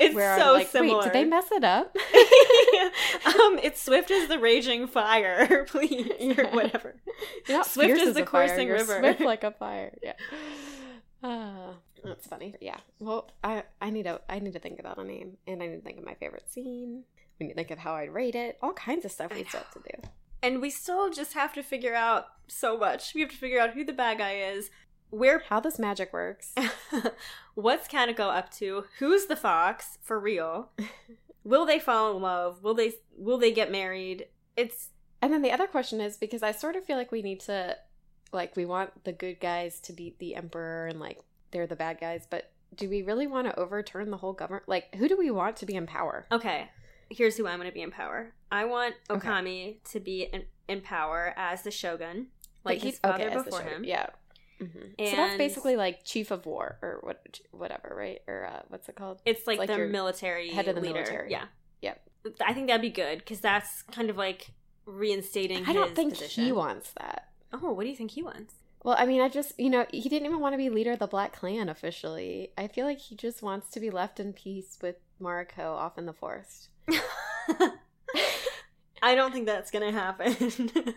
It's so like, similar. wait, did they mess it up? um, it's swift as the raging fire, please, or whatever. Swift as as the coursing river. Swift like a fire. Yeah. Ah, that's funny. Yeah. Well, I I need to I need to think about a name, and I need to think of my favorite scene. Need to think of how I'd rate it. All kinds of stuff we still have to do. And we still just have to figure out so much. We have to figure out who the bad guy is, where, How this magic works. what's Kanako up to, who's the fox for real. Will they fall in love? Will they will they get married? It's And then the other question is because I sort of feel like we need to, like, we want the good guys to beat the emperor and, like, they're the bad guys, but do we really want to overturn the whole government? Like, who do we want to be in power? okay. Here's who I'm going to be in power. I want Okay. Okami to be in, in power as the shogun, like his he's- father okay, before him. Yeah. hmm so that's basically like chief of war or what, whatever, right? Or uh, what's it called? It's like, like the military head of the leader. military. Yeah. Yep. I think that'd be good because that's kind of like reinstating. I don't his think position. he wants that. Oh, what do you think he wants? Well, I mean, I just, you know, he didn't even want to be leader of the Black Clan officially. I feel like he just wants to be left in peace with Mariko off in the forest. I don't think that's gonna happen.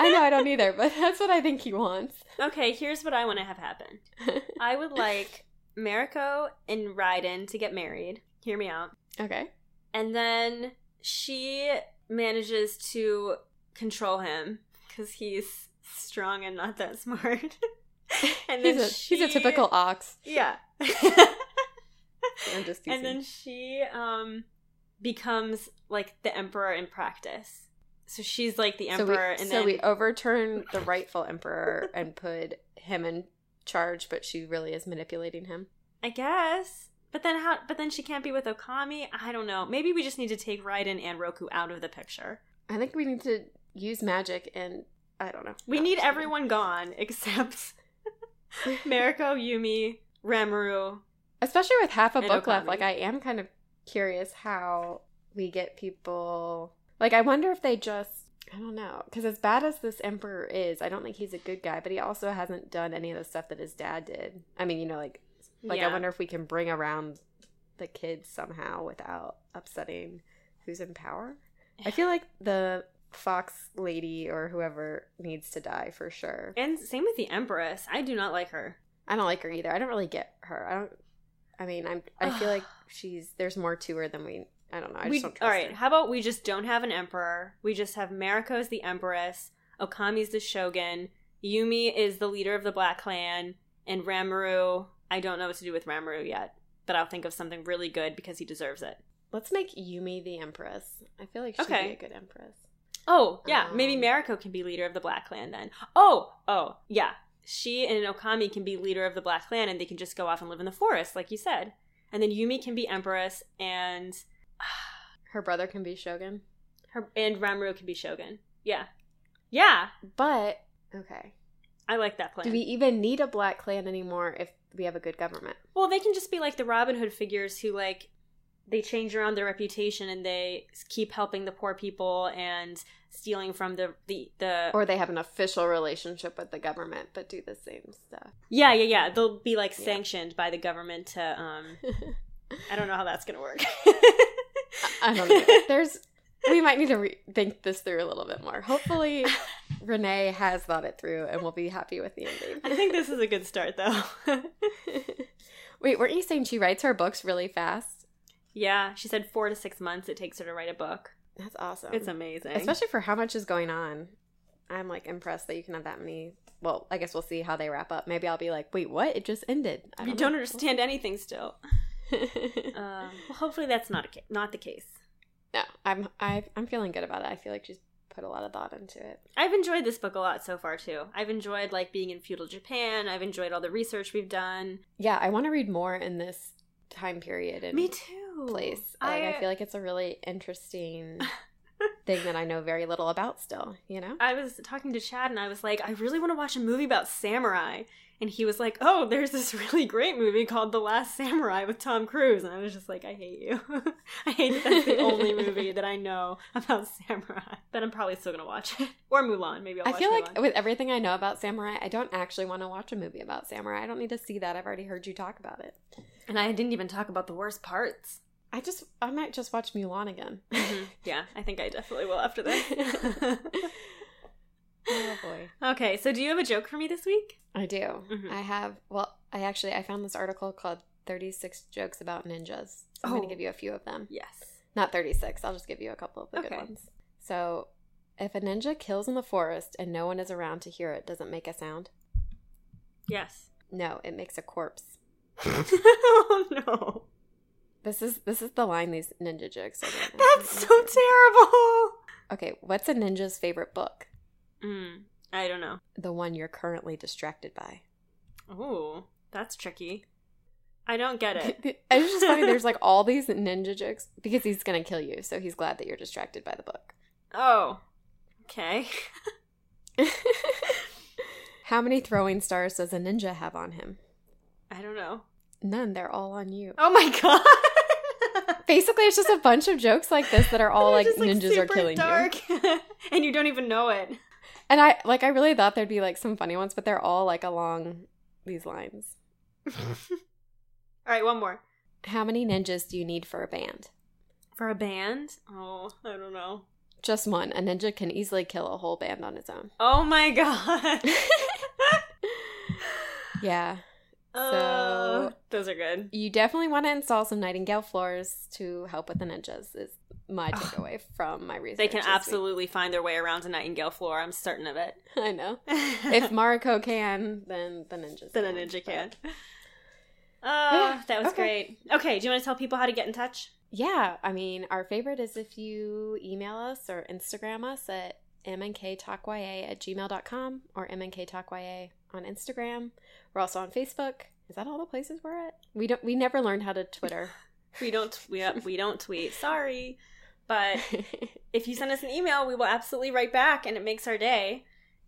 I know, I don't either, but that's what I think he wants. okay, here's what I want to have happen. I would like Mariko and Raiden to get married. Hear me out. okay. And then she manages to control him because he's strong and not that smart. and then he's, a, she, he's a typical ox. yeah. I'm just teasing. and then she um becomes like the emperor in practice. So she's like the so we, emperor, and so then we overturn the rightful emperor and put him in charge, but she really is manipulating him. I guess. But then how? But then she can't be with Okami. I don't know. Maybe we just need to take Raiden and Roku out of the picture. I think we need to use magic and I don't know. We need everyone gone except Mariko, Yumi, Ranmaru. especially with half a book left like i am kind of curious how we get people like i wonder if they just i don't know because as bad as this emperor is i don't think he's a good guy but he also hasn't done any of the stuff that his dad did i mean you know like like Yeah. i wonder if we can bring around the kids somehow without upsetting who's in power i feel like the fox lady or whoever needs to die for sure And same with the Empress. I do not like her. I don't like her either. I don't really get her. I don't. I mean, I'm. I feel like she's. There's more to her than we. I don't know. I just we, don't trust all right, her. how about we just don't have an emperor? We just have Mariko as the empress, Okami's the shogun, Yumi is the leader of the Black Clan, and Ranmaru. I don't know what to do with Ranmaru yet, but I'll think of something really good because he deserves it. Let's make Yumi the empress. I feel like she'd Okay. be a good empress. Oh, yeah, maybe Um, Mariko can be leader of the Black Clan then. Oh, oh, yeah. She and Okami can be leader of the Black Clan and they can just go off and live in the forest, like you said. And then Yumi can be empress and Her brother can be Shogun. Her and Ranmaru can be Shogun. Yeah, yeah. But okay, I like that plan. do we even need a black clan anymore if we have a good government? Well, they can just be like the Robin Hood figures who like they change around their reputation and they keep helping the poor people and stealing from the the, the Or they have an official relationship with the government but do the same stuff. yeah yeah yeah they'll be like Yeah. sanctioned by the government to um I don't know how that's gonna work. I don't know. There's we might need to re- think this through a little bit more. Hopefully, Renee has thought it through and we'll be happy with the ending. I think this is a good start though. Wait, weren't you saying she writes her books really fast? yeah, she said four to six months it takes her to write a book. That's awesome. It's amazing. especially for how much is going on. I'm like impressed that you can have that many. Well, I guess we'll see how they wrap up. Maybe I'll be like, wait, what? It just ended. I you know. don't understand anything still. Um, well, hopefully that's not a ca- not the case. no, I'm I, I'm feeling good about it. I feel like she's put a lot of thought into it. I've enjoyed this book a lot so far too. I've enjoyed like being in feudal Japan. I've enjoyed all the research we've done. Yeah, I want to read more in this time period and Me too. Place. Like, I, feel like it's a really interesting thing that I know very little about still. You know? I was talking to Chad and I was like, I really want to watch a movie about samurai. And he was like, Oh, there's this really great movie called The Last Samurai with Tom Cruise. And I was just like, I hate you. I hate that that's the only movie that I know about samurai. But I'm probably still going to watch it. Or Mulan. Maybe I'll I feel Mulan. like with everything I know about samurai, I don't actually want to watch a movie about samurai. I don't need to see that. I've already heard you talk about it. and I didn't even talk about the worst parts. I just I might just watch Mulan again. Yeah, I think I definitely will after this. oh boy. okay, so do you have a joke for me this week? I do. Mhm. I have well, I actually I found this article called 36 jokes about ninjas. So I'm going Oh. to give you a few of them. Yes. Not 36. I'll just give you a couple of the Okay. good ones. So, if a ninja kills in the forest and no one is around to hear it, does it make a sound? Yes. No, it makes a corpse. oh no. This is this is the line these ninja jokes are. That's so terrible. Okay, what's a ninja's favorite book? Mm, I don't know. The one you're currently distracted by. Oh, that's tricky. I don't get it. it's just funny. There's like all these ninja jokes because he's gonna kill you, so he's glad that you're distracted by the book. Oh, okay. How many throwing stars does a ninja have on him? I don't know. None. They're all on you. Oh my god. Basically, it's just a bunch of jokes like this that are all like just, ninjas are killing you. and you don't even know it. And I like I really thought there'd be like some funny ones, but they're all like along these lines. All right, one more. How many ninjas do you need for a band? For a band? Oh, I don't know. Just one. A ninja can easily kill a whole band on its own. Oh my god. Yeah. Oh, those are good. You definitely want to install some nightingale floors to help with the ninjas is my takeaway from my research. They can week. absolutely find their way around a nightingale floor. I'm certain of it. I know. If Mariko can, then the ninjas then a can, ninja but- can. Oh, that was Okay. great. Okay, do you want to tell people how to get in touch? Yeah, I mean, our favorite is if you email us or Instagram us at mnktalkya at gmail.com or mnktalkya on Instagram. We're also on Facebook. Is that all the places we're at? We don't. We never learned how to Twitter. We don't we, uh, we don't tweet. Sorry. But if you send us an email, we will absolutely write back and it makes our day.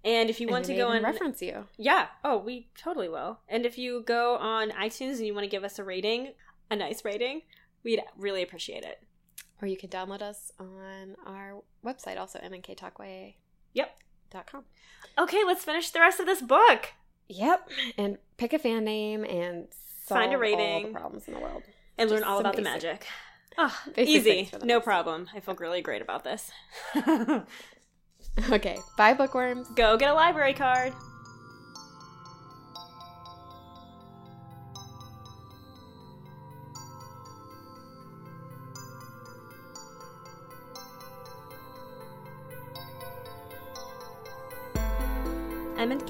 And if you want to go and reference you. Yeah. Oh, we totally will. And if you go on iTunes and you want to give us a rating, a nice rating, we'd really appreciate it. Or you can download us on our website, also mnktalkya.com. Yep. Dot com. Okay, let's finish the rest of this book. Yep. And pick a fan name and solve Find a rating. all the problems in the world. And learn all about the basic- magic. Oh, ah, easy. things for the No problem. I feel really great about this. Okay. Bye, bookworms. Go get a library card.